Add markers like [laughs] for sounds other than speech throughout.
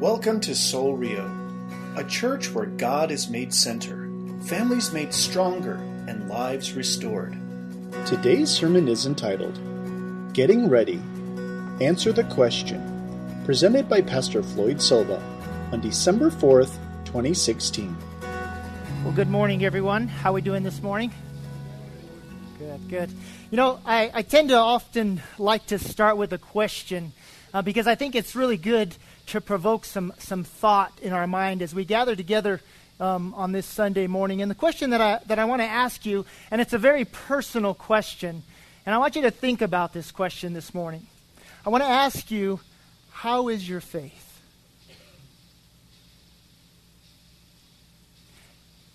Welcome to Soul Rio, a church where God is made center, families made stronger, and lives restored. Today's sermon is entitled Getting Ready Answer the Question, presented by Pastor Floyd Silva on December 4th, 2016. Well, good morning, everyone. How are we doing this morning? Good, good. You know, I, I tend to often like to start with a question uh, because I think it's really good to provoke some, some thought in our mind as we gather together um, on this Sunday morning. And the question that I, that I want to ask you, and it's a very personal question, and I want you to think about this question this morning. I want to ask you, how is your faith?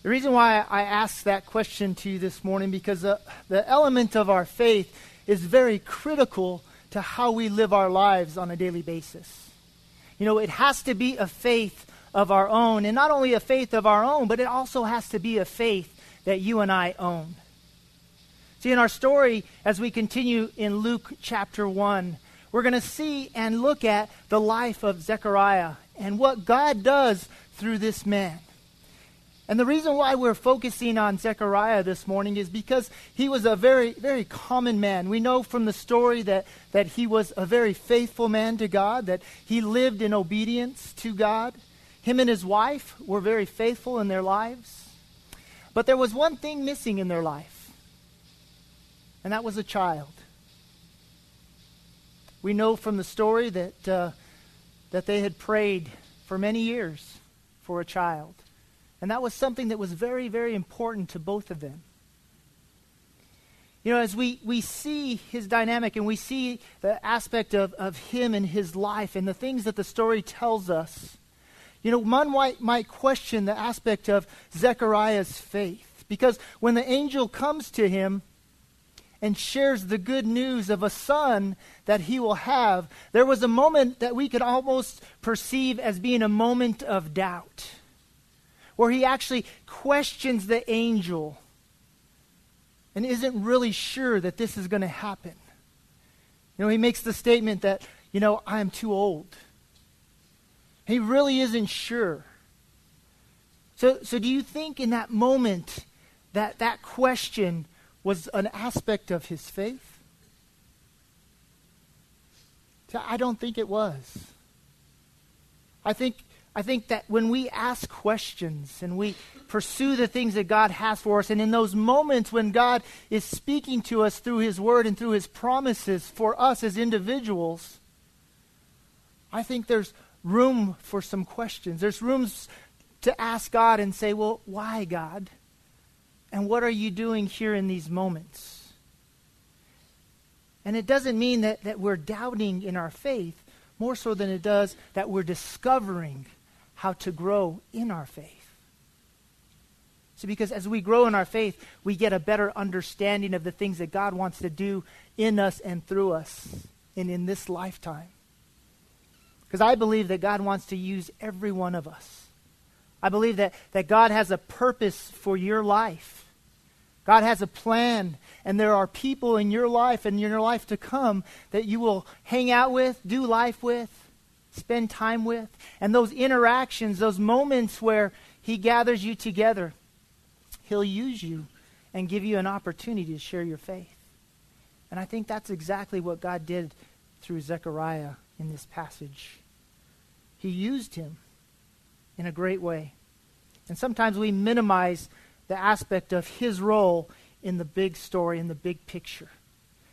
The reason why I ask that question to you this morning because the, the element of our faith is very critical to how we live our lives on a daily basis. You know, it has to be a faith of our own, and not only a faith of our own, but it also has to be a faith that you and I own. See, in our story, as we continue in Luke chapter 1, we're going to see and look at the life of Zechariah and what God does through this man. And the reason why we're focusing on Zechariah this morning is because he was a very, very common man. We know from the story that, that he was a very faithful man to God, that he lived in obedience to God. Him and his wife were very faithful in their lives. But there was one thing missing in their life, and that was a child. We know from the story that, uh, that they had prayed for many years for a child. And that was something that was very, very important to both of them. You know, as we, we see his dynamic and we see the aspect of, of him and his life and the things that the story tells us, you know, one might, might question the aspect of Zechariah's faith. Because when the angel comes to him and shares the good news of a son that he will have, there was a moment that we could almost perceive as being a moment of doubt where he actually questions the angel and isn't really sure that this is going to happen. You know, he makes the statement that, you know, I am too old. He really isn't sure. So, so do you think in that moment that that question was an aspect of his faith? I don't think it was. I think I think that when we ask questions and we pursue the things that God has for us, and in those moments when God is speaking to us through His Word and through His promises for us as individuals, I think there's room for some questions. There's rooms to ask God and say, Well, why, God? And what are you doing here in these moments? And it doesn't mean that, that we're doubting in our faith, more so than it does that we're discovering how to grow in our faith. See, because as we grow in our faith, we get a better understanding of the things that God wants to do in us and through us and in this lifetime. Because I believe that God wants to use every one of us. I believe that, that God has a purpose for your life. God has a plan, and there are people in your life and in your life to come that you will hang out with, do life with, spend time with. And those interactions, those moments where He gathers you together, He'll use you and give you an opportunity to share your faith. And I think that's exactly what God did through Zechariah in this passage. He used him in a great way. And sometimes we minimize the aspect of his role in the big story, in the big picture.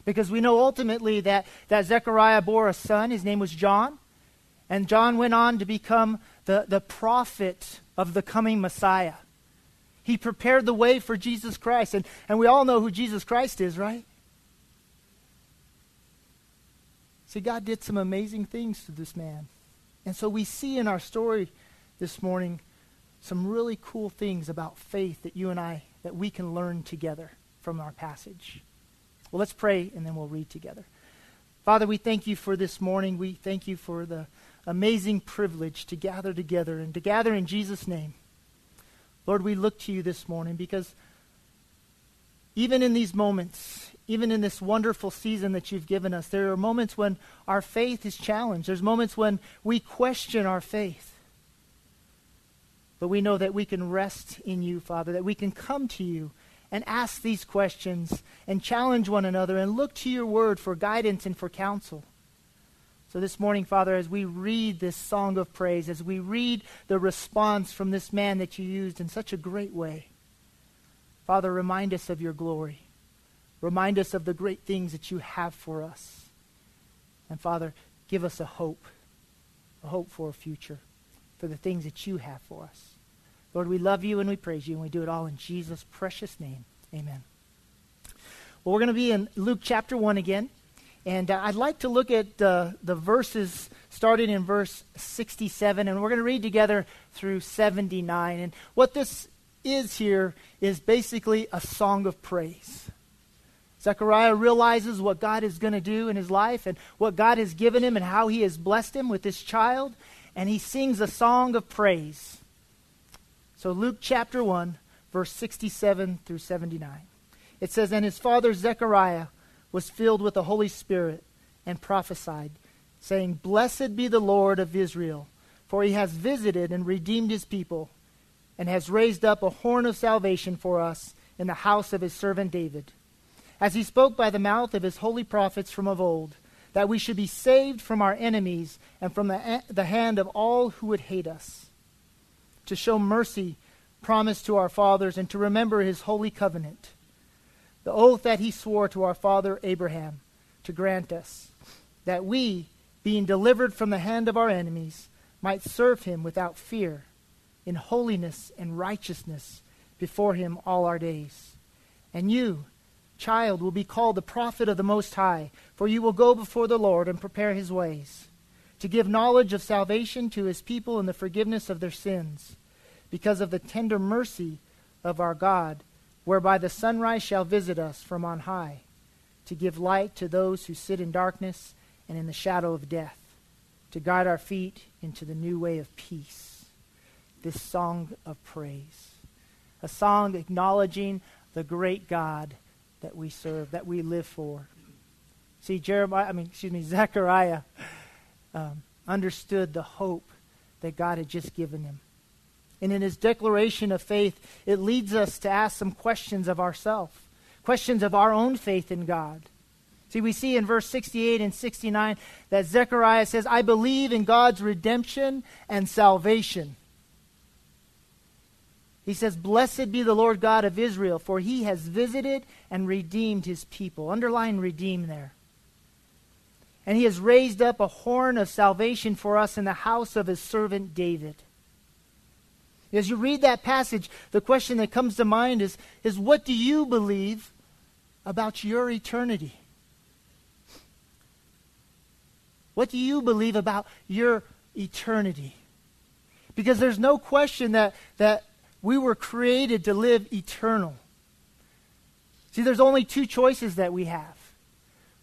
Because we know ultimately that, that Zechariah bore a son. His name was John. And John went on to become the, the prophet of the coming Messiah. He prepared the way for Jesus Christ. And, and we all know who Jesus Christ is, right? See, God did some amazing things to this man. And so we see in our story this morning some really cool things about faith that you and I, that we can learn together from our passage. Well, let's pray and then we'll read together. Father, we thank you for this morning. We thank you for the amazing privilege to gather together and to gather in Jesus' name. Lord, we look to you this morning because even in these moments, even in this wonderful season that you've given us, there are moments when our faith is challenged. There's moments when we question our faith. But we know that we can rest in you, Father, that we can come to you and ask these questions and challenge one another and look to your word for guidance and for counsel. So this morning, Father, as we read this song of praise, as we read the response from this man that you used in such a great way, Father, remind us of your glory. Remind us of the great things that you have for us. And Father, give us a hope, a hope for a future, for the things that you have for us. Lord, we love you and we praise you, and we do it all in Jesus' precious name. Amen. Well, we're going to be in Luke chapter 1 again. And uh, I'd like to look at uh, the verses starting in verse 67, and we're going to read together through 79. And what this is here is basically a song of praise. Zechariah realizes what God is going to do in his life and what God has given him and how he has blessed him with this child, and he sings a song of praise. So, Luke chapter 1, verse 67 through 79. It says, And his father Zechariah was filled with the Holy Spirit and prophesied, saying, Blessed be the Lord of Israel, for he has visited and redeemed his people, and has raised up a horn of salvation for us in the house of his servant David as he spoke by the mouth of his holy prophets from of old, that we should be saved from our enemies and from the, the hand of all who would hate us, to show mercy promised to our fathers, and to remember his holy covenant, the oath that he swore to our father Abraham to grant us, that we, being delivered from the hand of our enemies, might serve him without fear, in holiness and righteousness before him all our days. And you, child will be called the prophet of the Most High, for you will go before the Lord and prepare his ways, to give knowledge of salvation to his people and the forgiveness of their sins, because of the tender mercy of our God, whereby the sunrise shall visit us from on high, to give light to those who sit in darkness and in the shadow of death, to guide our feet into the new way of peace. This song of praise, a song acknowledging the great God that we serve, that we live for. See, Jeremiah, I mean, excuse me, [laughs] Zechariah um, understood the hope that God had just given him. And in his declaration of faith, it leads us to ask some questions of ourselves, questions of our own faith in God. See, we see in verse 68 and 69 that Zechariah says, I believe in God's redemption and salvation. He says, Blessed be the Lord God of Israel, for he has visited and redeemed his people. Underline redeem there. And he has raised up a horn of salvation for us in the house of his servant David. As you read that passage, the question that comes to mind is, is what do you believe about your eternity? What do you believe about your eternity? Because there's no question that, that we were created to live eternal. See, there's only two choices that we have.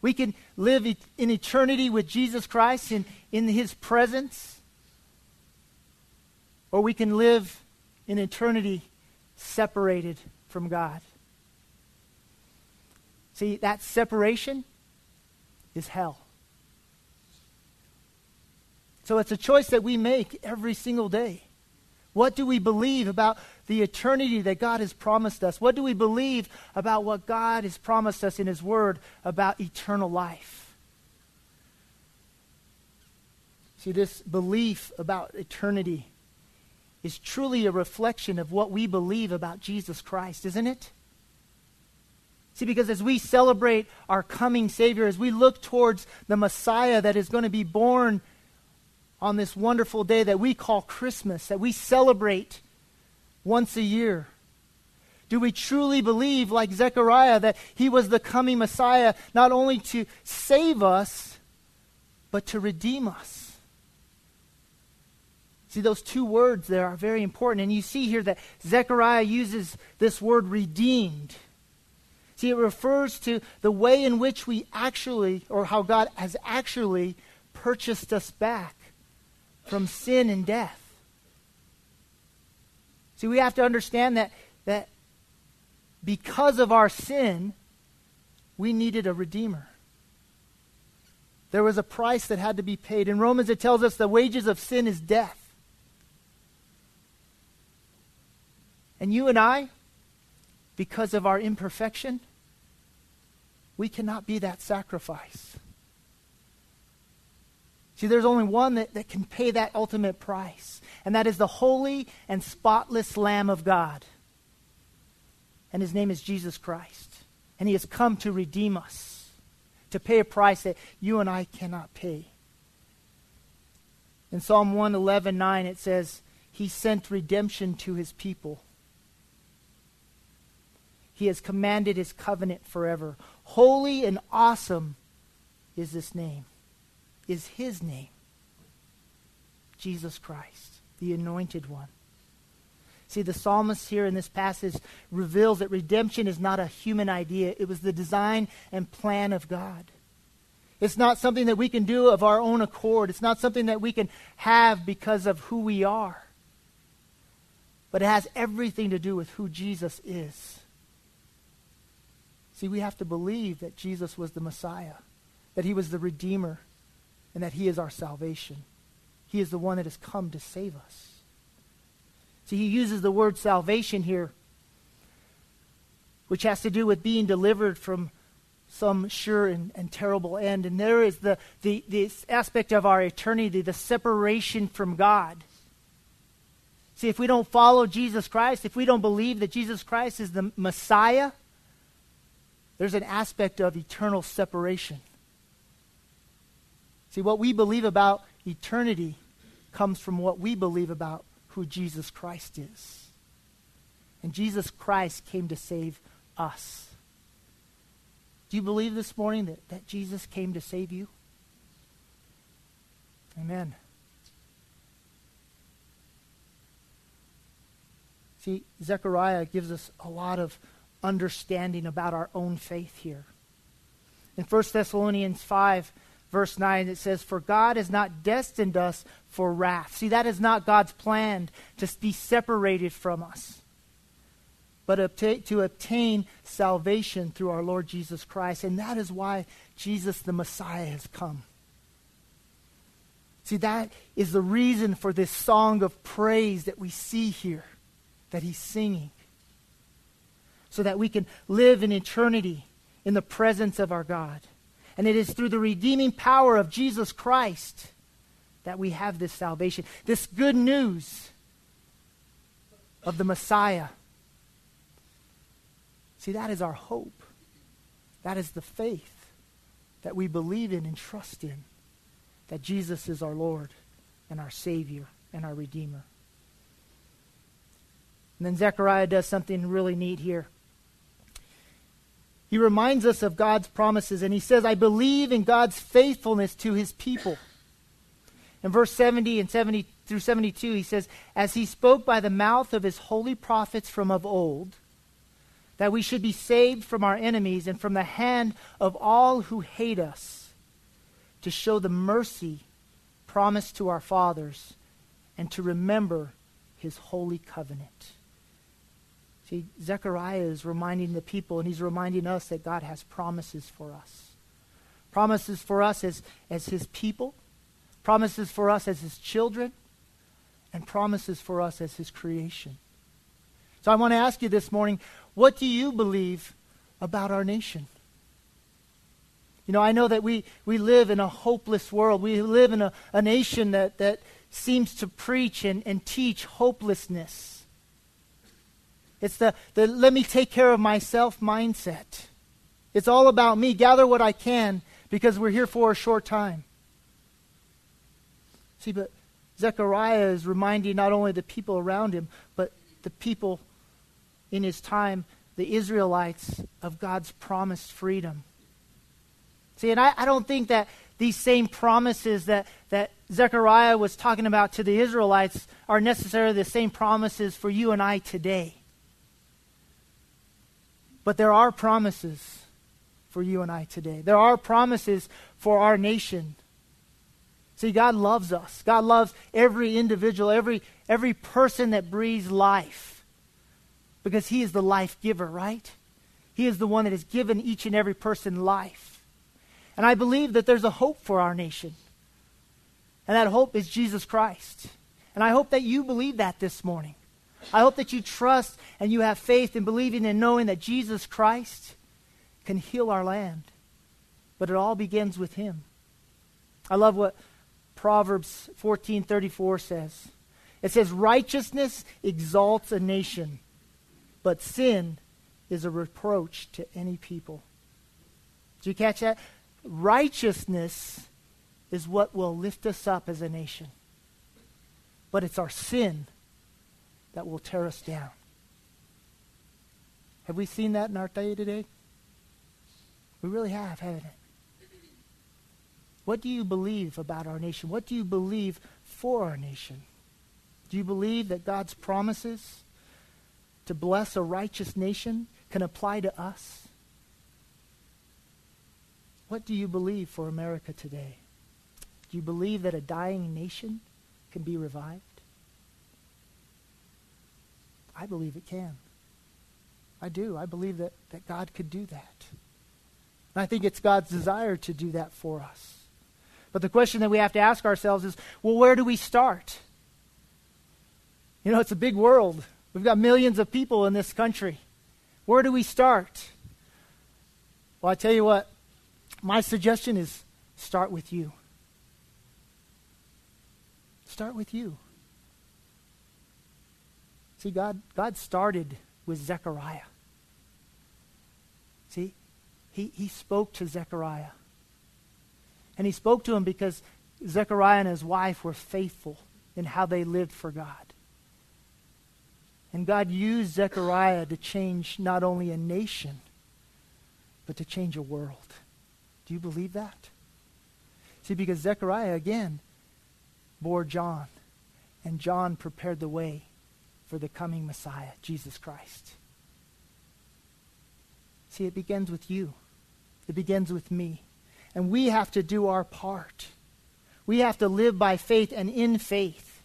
We can live in eternity with Jesus Christ in, in his presence, or we can live in eternity separated from God. See, that separation is hell. So it's a choice that we make every single day. What do we believe about the eternity that God has promised us? What do we believe about what God has promised us in His Word about eternal life? See, this belief about eternity is truly a reflection of what we believe about Jesus Christ, isn't it? See, because as we celebrate our coming Savior, as we look towards the Messiah that is going to be born on this wonderful day that we call Christmas, that we celebrate once a year? Do we truly believe, like Zechariah, that he was the coming Messiah not only to save us, but to redeem us? See, those two words there are very important. And you see here that Zechariah uses this word redeemed. See, it refers to the way in which we actually, or how God has actually purchased us back from sin and death. See, we have to understand that, that because of our sin, we needed a redeemer. There was a price that had to be paid. In Romans, it tells us the wages of sin is death. And you and I, because of our imperfection, we cannot be that sacrifice. See, there's only one that, that can pay that ultimate price, and that is the holy and spotless Lamb of God. And his name is Jesus Christ. And he has come to redeem us, to pay a price that you and I cannot pay. In Psalm 111 9, it says, He sent redemption to his people. He has commanded his covenant forever. Holy and awesome is this name, is his name. Jesus Christ, the anointed one. See, the psalmist here in this passage reveals that redemption is not a human idea, it was the design and plan of God. It's not something that we can do of our own accord. It's not something that we can have because of who we are. But it has everything to do with who Jesus is. See, we have to believe that Jesus was the Messiah, that he was the Redeemer, and that he is our salvation. He is the one that has come to save us. See, he uses the word salvation here, which has to do with being delivered from some sure and, and terrible end. And there is the, the, this aspect of our eternity, the separation from God. See, if we don't follow Jesus Christ, if we don't believe that Jesus Christ is the Messiah, there's an aspect of eternal separation. See, what we believe about eternity comes from what we believe about who Jesus Christ is. And Jesus Christ came to save us. Do you believe this morning that, that Jesus came to save you? Amen. See, Zechariah gives us a lot of understanding about our own faith here. In 1 Thessalonians 5, verse 9, it says, For God has not destined us for wrath. See, that is not God's plan to be separated from us, but to obtain salvation through our Lord Jesus Christ. And that is why Jesus the Messiah has come. See, that is the reason for this song of praise that we see here, that he's singing so that we can live in eternity in the presence of our God. And it is through the redeeming power of Jesus Christ that we have this salvation, this good news of the Messiah. See, that is our hope. That is the faith that we believe in and trust in, that Jesus is our Lord and our Savior and our Redeemer. And then Zechariah does something really neat here. He reminds us of God's promises, and he says, I believe in God's faithfulness to his people. In verse 70 and 70 through 72, he says, As he spoke by the mouth of his holy prophets from of old, that we should be saved from our enemies and from the hand of all who hate us, to show the mercy promised to our fathers, and to remember his holy covenant. See, Zechariah is reminding the people, and he's reminding us that God has promises for us. Promises for us as, as his people, promises for us as his children, and promises for us as his creation. So I want to ask you this morning what do you believe about our nation? You know, I know that we, we live in a hopeless world. We live in a, a nation that, that seems to preach and, and teach hopelessness. It's the, the let me take care of myself mindset. It's all about me. Gather what I can because we're here for a short time. See, but Zechariah is reminding not only the people around him, but the people in his time, the Israelites, of God's promised freedom. See, and I, I don't think that these same promises that, that Zechariah was talking about to the Israelites are necessarily the same promises for you and I today. But there are promises for you and I today. There are promises for our nation. See, God loves us. God loves every individual, every, every person that breathes life. Because He is the life giver, right? He is the one that has given each and every person life. And I believe that there's a hope for our nation. And that hope is Jesus Christ. And I hope that you believe that this morning. I hope that you trust and you have faith in believing and knowing that Jesus Christ can heal our land. But it all begins with him. I love what Proverbs 14:34 says. It says righteousness exalts a nation, but sin is a reproach to any people. Did you catch that? Righteousness is what will lift us up as a nation. But it's our sin that will tear us down. Have we seen that in our day today? We really have, haven't it? What do you believe about our nation? What do you believe for our nation? Do you believe that God's promises to bless a righteous nation can apply to us? What do you believe for America today? Do you believe that a dying nation can be revived? I believe it can. I do. I believe that, that God could do that. And I think it's God's desire to do that for us. But the question that we have to ask ourselves is well, where do we start? You know, it's a big world. We've got millions of people in this country. Where do we start? Well, I tell you what, my suggestion is start with you. Start with you. See, God, God started with Zechariah. See, he, he spoke to Zechariah. And he spoke to him because Zechariah and his wife were faithful in how they lived for God. And God used Zechariah to change not only a nation, but to change a world. Do you believe that? See, because Zechariah, again, bore John, and John prepared the way for the coming Messiah, Jesus Christ. See, it begins with you. It begins with me. And we have to do our part. We have to live by faith and in faith.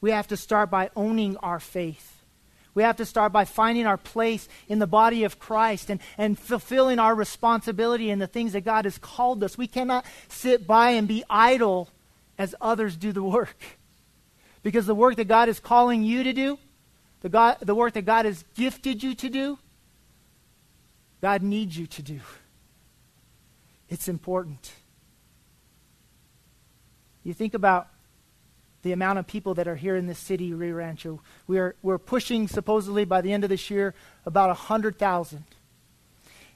We have to start by owning our faith. We have to start by finding our place in the body of Christ and, and fulfilling our responsibility in the things that God has called us. We cannot sit by and be idle as others do the work. Because the work that God is calling you to do, the, God, the work that God has gifted you to do, God needs you to do. It's important. You think about the amount of people that are here in this city, Rio Rancho. We are, we're pushing, supposedly, by the end of this year, about 100,000.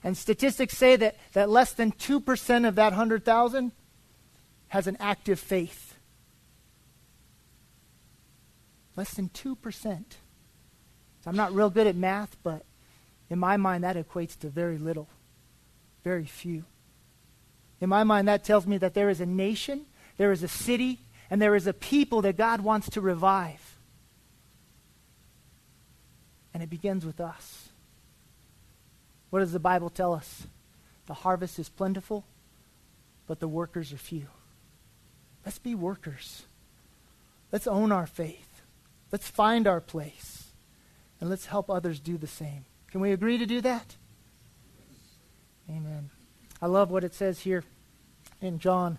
And statistics say that, that less than 2% of that 100,000 has an active faith. Less than 2%. I'm not real good at math, but in my mind, that equates to very little, very few. In my mind, that tells me that there is a nation, there is a city, and there is a people that God wants to revive. And it begins with us. What does the Bible tell us? The harvest is plentiful, but the workers are few. Let's be workers. Let's own our faith. Let's find our place. And let's help others do the same. Can we agree to do that? Amen. I love what it says here in John,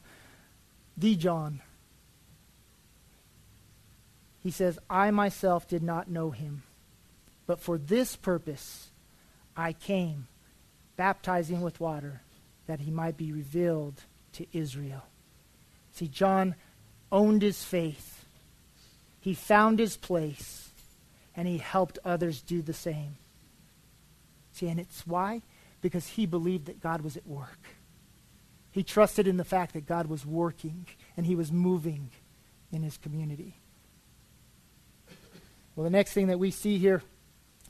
the John. He says, I myself did not know him, but for this purpose I came, baptizing with water, that he might be revealed to Israel. See, John owned his faith. He found his place, and he helped others do the same. See, and it's why? Because he believed that God was at work. He trusted in the fact that God was working and he was moving in his community. Well, the next thing that we see here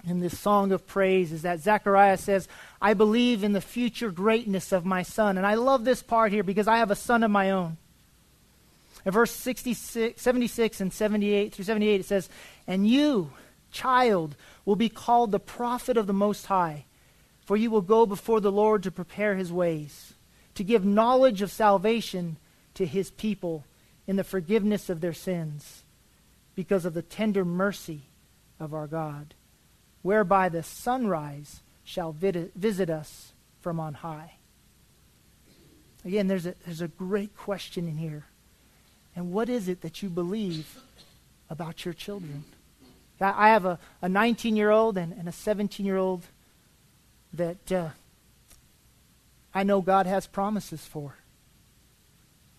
in this song of praise is that Zechariah says, I believe in the future greatness of my son. And I love this part here because I have a son of my own. In verse 66, 76 and 78 through 78, it says, And you, child, will be called the prophet of the Most High, for you will go before the Lord to prepare his ways, to give knowledge of salvation to his people in the forgiveness of their sins, because of the tender mercy of our God, whereby the sunrise shall visit us from on high. Again, there's a, there's a great question in here. And what is it that you believe about your children? I have a, a 19 year old and, and a 17 year old that uh, I know God has promises for.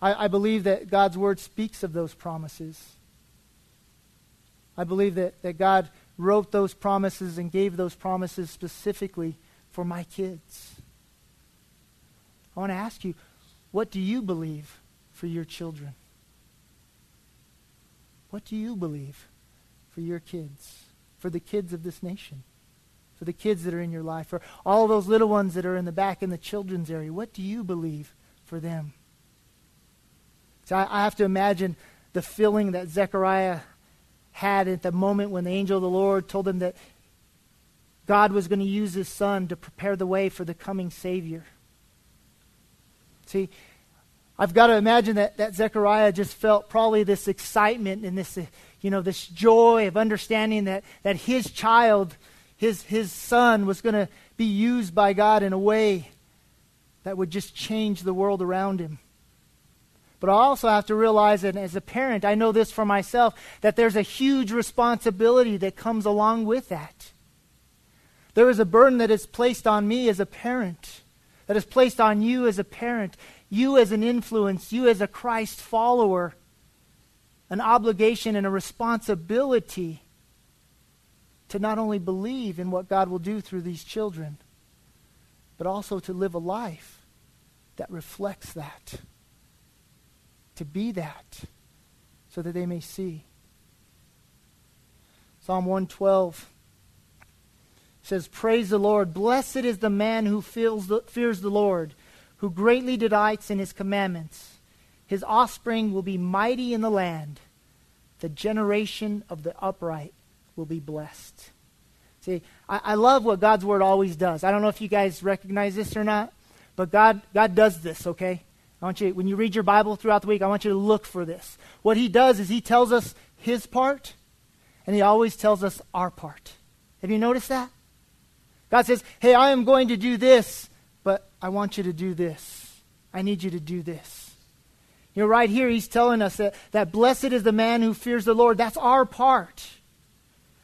I, I believe that God's word speaks of those promises. I believe that, that God wrote those promises and gave those promises specifically for my kids. I want to ask you, what do you believe for your children? What do you believe for your kids, for the kids of this nation, for the kids that are in your life, for all those little ones that are in the back in the children's area? What do you believe for them? So I, I have to imagine the feeling that Zechariah had at the moment when the angel of the Lord told him that God was going to use his son to prepare the way for the coming Savior. See, I've got to imagine that, that Zechariah just felt probably this excitement and this, you know, this joy of understanding that, that his child, his, his son, was going to be used by God in a way that would just change the world around him. But I also have to realize that as a parent, I know this for myself, that there's a huge responsibility that comes along with that. There is a burden that is placed on me as a parent, that is placed on you as a parent, you as an influence, you as a Christ follower, an obligation and a responsibility to not only believe in what God will do through these children, but also to live a life that reflects that to be that so that they may see. Psalm 112 says, Praise the Lord. Blessed is the man who the, fears the Lord, who greatly delights in his commandments. His offspring will be mighty in the land. The generation of the upright will be blessed. See, I, I love what God's word always does. I don't know if you guys recognize this or not, but God, God does this, okay? I want you, when you read your Bible throughout the week, I want you to look for this. What he does is he tells us his part, and he always tells us our part. Have you noticed that? God says, Hey, I am going to do this, but I want you to do this. I need you to do this. You know, right here, he's telling us that, that blessed is the man who fears the Lord. That's our part.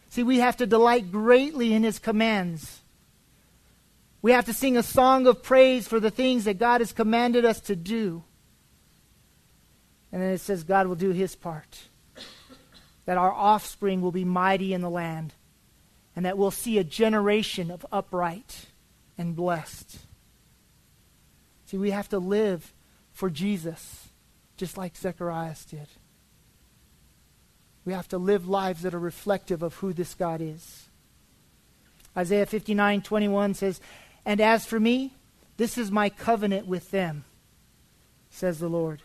See, we have to delight greatly in his commands. We have to sing a song of praise for the things that God has commanded us to do. And then it says God will do his part. That our offspring will be mighty in the land. And that we'll see a generation of upright and blessed. See, we have to live for Jesus, just like Zechariah did. We have to live lives that are reflective of who this God is. Isaiah 59 21 says, and as for me, this is my covenant with them, says the Lord.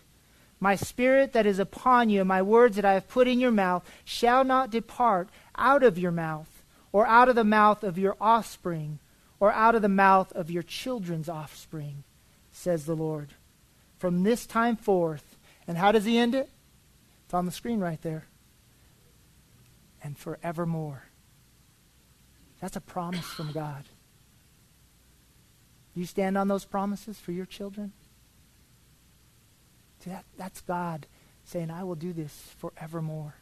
My spirit that is upon you, and my words that I have put in your mouth, shall not depart out of your mouth, or out of the mouth of your offspring, or out of the mouth of your children's offspring, says the Lord. From this time forth, and how does he end it? It's on the screen right there. And forevermore. That's a promise from God. You stand on those promises for your children? See, that, that's God saying, I will do this forevermore.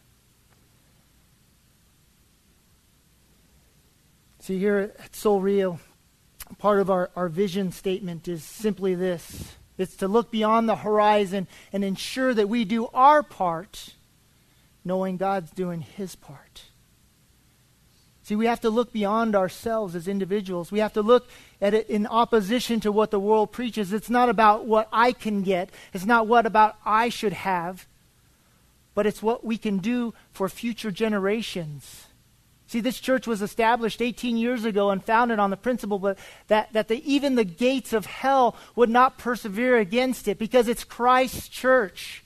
See, here at Soul Rio, part of our, our vision statement is simply this it's to look beyond the horizon and ensure that we do our part, knowing God's doing his part. See, we have to look beyond ourselves as individuals. We have to look at it in opposition to what the world preaches. It's not about what I can get, it's not what about I should have, but it's what we can do for future generations. See, this church was established 18 years ago and founded on the principle that, that the, even the gates of hell would not persevere against it because it's Christ's church.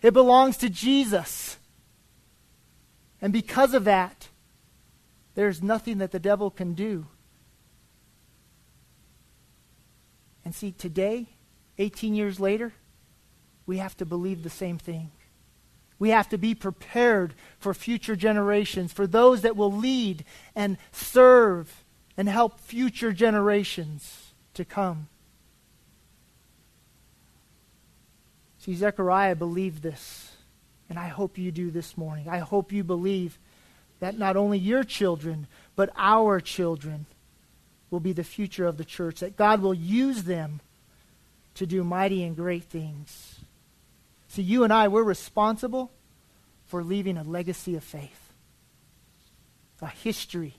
It belongs to Jesus. And because of that, there's nothing that the devil can do. And see, today, 18 years later, we have to believe the same thing. We have to be prepared for future generations, for those that will lead and serve and help future generations to come. See, Zechariah believed this, and I hope you do this morning. I hope you believe that not only your children, but our children will be the future of the church, that God will use them to do mighty and great things. See, you and I, we're responsible for leaving a legacy of faith, a history,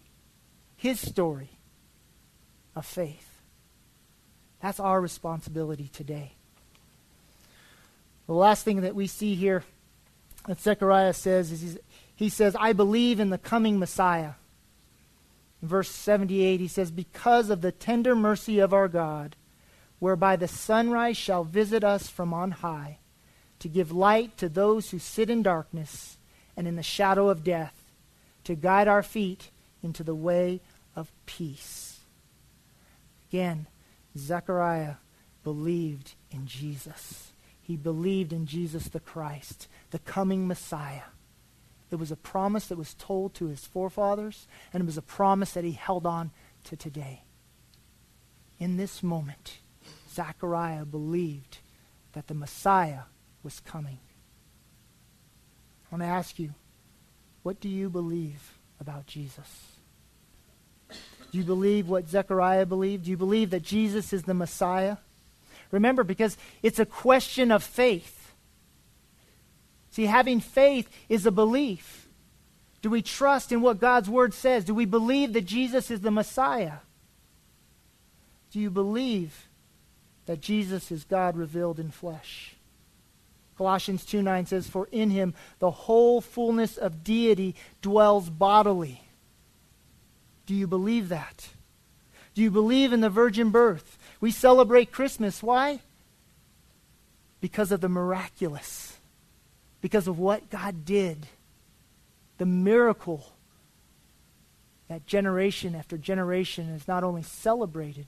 his story of faith. That's our responsibility today. The last thing that we see here that Zechariah says is he says, I believe in the coming Messiah. In verse 78, he says, Because of the tender mercy of our God, whereby the sunrise shall visit us from on high, to give light to those who sit in darkness and in the shadow of death, to guide our feet into the way of peace. Again, Zechariah believed in Jesus. He believed in Jesus the Christ, the coming Messiah. It was a promise that was told to his forefathers, and it was a promise that he held on to today. In this moment, Zechariah believed that the Messiah was coming. I want to ask you, what do you believe about Jesus? Do you believe what Zechariah believed? Do you believe that Jesus is the Messiah? Remember, because it's a question of faith. See, having faith is a belief. Do we trust in what God's Word says? Do we believe that Jesus is the Messiah? Do you believe that Jesus is God revealed in flesh? Colossians 2 9 says, For in him the whole fullness of deity dwells bodily. Do you believe that? Do you believe in the virgin birth? We celebrate Christmas. Why? Because of the miraculous, because of what God did, the miracle that generation after generation is not only celebrated,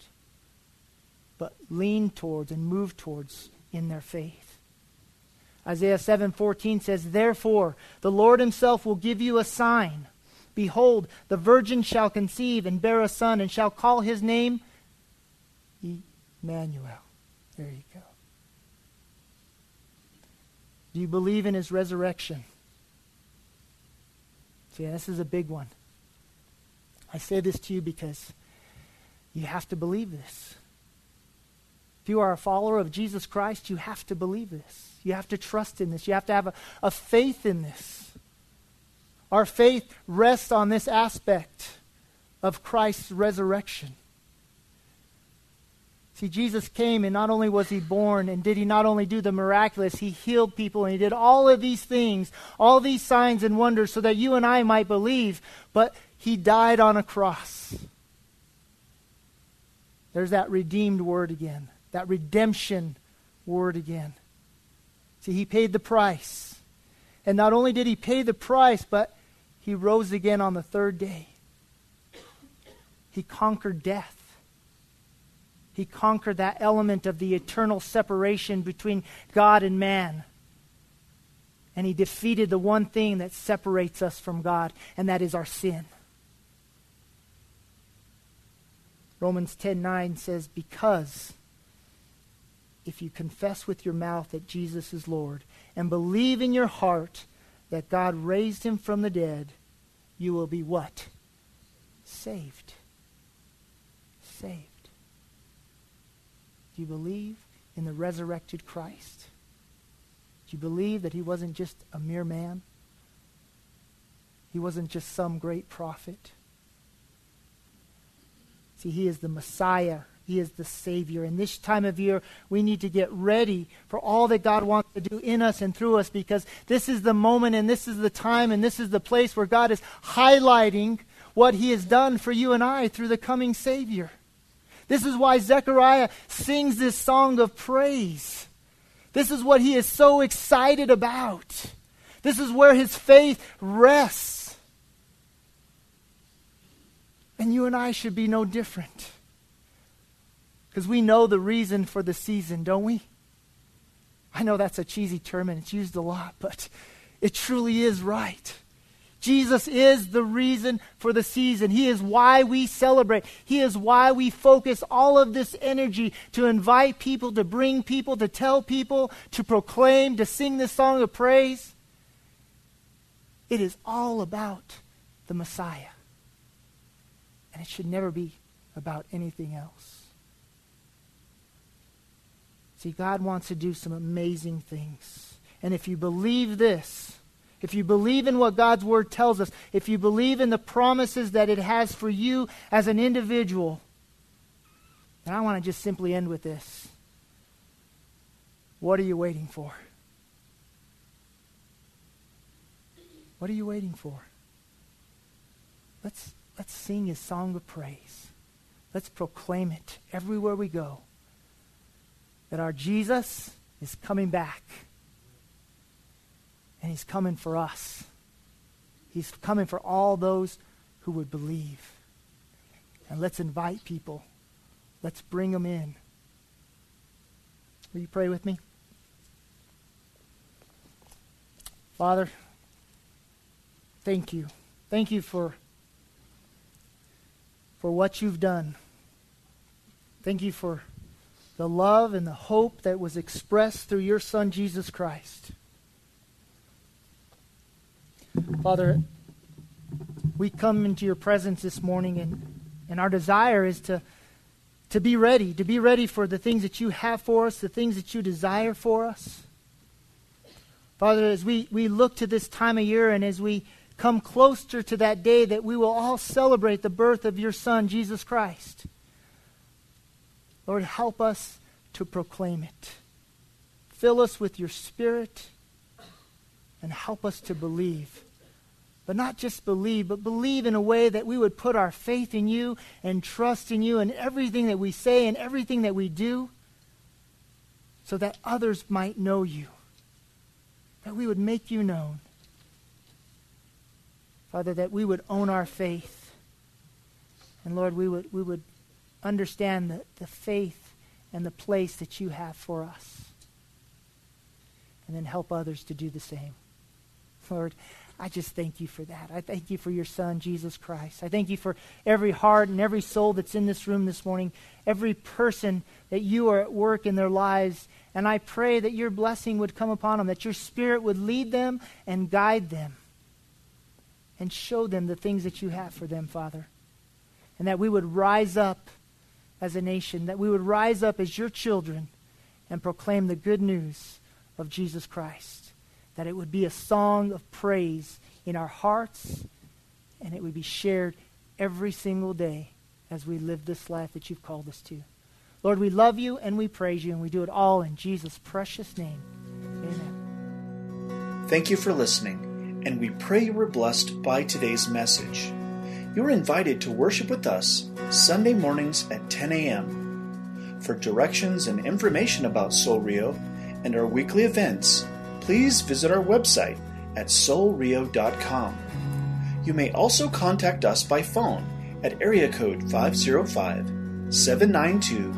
but leaned towards and moved towards in their faith. Isaiah 7:14 says, "Therefore the Lord himself will give you a sign. Behold, the virgin shall conceive and bear a son and shall call his name Emmanuel." There you go. Do you believe in his resurrection? See, this is a big one. I say this to you because you have to believe this. If you are a follower of Jesus Christ, you have to believe this. You have to trust in this. You have to have a, a faith in this. Our faith rests on this aspect of Christ's resurrection. See, Jesus came, and not only was he born, and did he not only do the miraculous, he healed people, and he did all of these things, all these signs and wonders, so that you and I might believe, but he died on a cross. There's that redeemed word again that redemption word again. See, he paid the price. And not only did he pay the price, but he rose again on the third day. He conquered death. He conquered that element of the eternal separation between God and man. And he defeated the one thing that separates us from God, and that is our sin. Romans 10:9 says because if you confess with your mouth that Jesus is Lord and believe in your heart that God raised him from the dead, you will be what? Saved. Saved. Do you believe in the resurrected Christ? Do you believe that he wasn't just a mere man? He wasn't just some great prophet. See, he is the Messiah he is the Savior. And this time of year, we need to get ready for all that God wants to do in us and through us because this is the moment and this is the time and this is the place where God is highlighting what He has done for you and I through the coming Savior. This is why Zechariah sings this song of praise. This is what he is so excited about. This is where his faith rests. And you and I should be no different. Because we know the reason for the season, don't we? I know that's a cheesy term and it's used a lot, but it truly is right. Jesus is the reason for the season. He is why we celebrate. He is why we focus all of this energy to invite people, to bring people, to tell people, to proclaim, to sing this song of praise. It is all about the Messiah. And it should never be about anything else. See, God wants to do some amazing things. And if you believe this, if you believe in what God's Word tells us, if you believe in the promises that it has for you as an individual, and I want to just simply end with this. What are you waiting for? What are you waiting for? Let's, let's sing his song of praise. Let's proclaim it everywhere we go that our Jesus is coming back. And he's coming for us. He's coming for all those who would believe. And let's invite people. Let's bring them in. Will you pray with me? Father, thank you. Thank you for, for what you've done. Thank you for the love and the hope that was expressed through your Son, Jesus Christ. Father, we come into your presence this morning, and, and our desire is to, to be ready, to be ready for the things that you have for us, the things that you desire for us. Father, as we, we look to this time of year and as we come closer to that day that we will all celebrate the birth of your Son, Jesus Christ, Lord, help us to proclaim it. Fill us with your Spirit and help us to believe. But not just believe, but believe in a way that we would put our faith in you and trust in you in everything that we say and everything that we do so that others might know you, that we would make you known. Father, that we would own our faith. And Lord, we would, we would understand the, the faith and the place that you have for us. And then help others to do the same. Lord, I just thank you for that. I thank you for your Son, Jesus Christ. I thank you for every heart and every soul that's in this room this morning, every person that you are at work in their lives. And I pray that your blessing would come upon them, that your Spirit would lead them and guide them and show them the things that you have for them, Father. And that we would rise up as a nation, that we would rise up as your children and proclaim the good news of Jesus Christ. That it would be a song of praise in our hearts and it would be shared every single day as we live this life that you've called us to. Lord, we love you and we praise you, and we do it all in Jesus' precious name. Amen. Thank you for listening, and we pray you were blessed by today's message. You're invited to worship with us Sunday mornings at 10 a.m. For directions and information about Soul Rio and our weekly events, please visit our website at soulrio.com. You may also contact us by phone at area code 505 792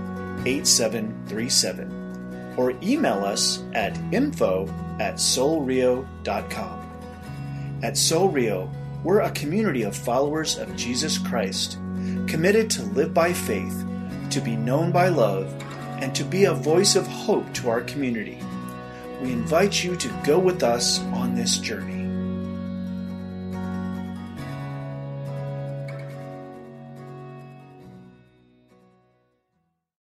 8737 or email us at info at soulrio.com. At Soul Rio, we're a community of followers of Jesus Christ, committed to live by faith, to be known by love, and to be a voice of hope to our community. We invite you to go with us on this journey.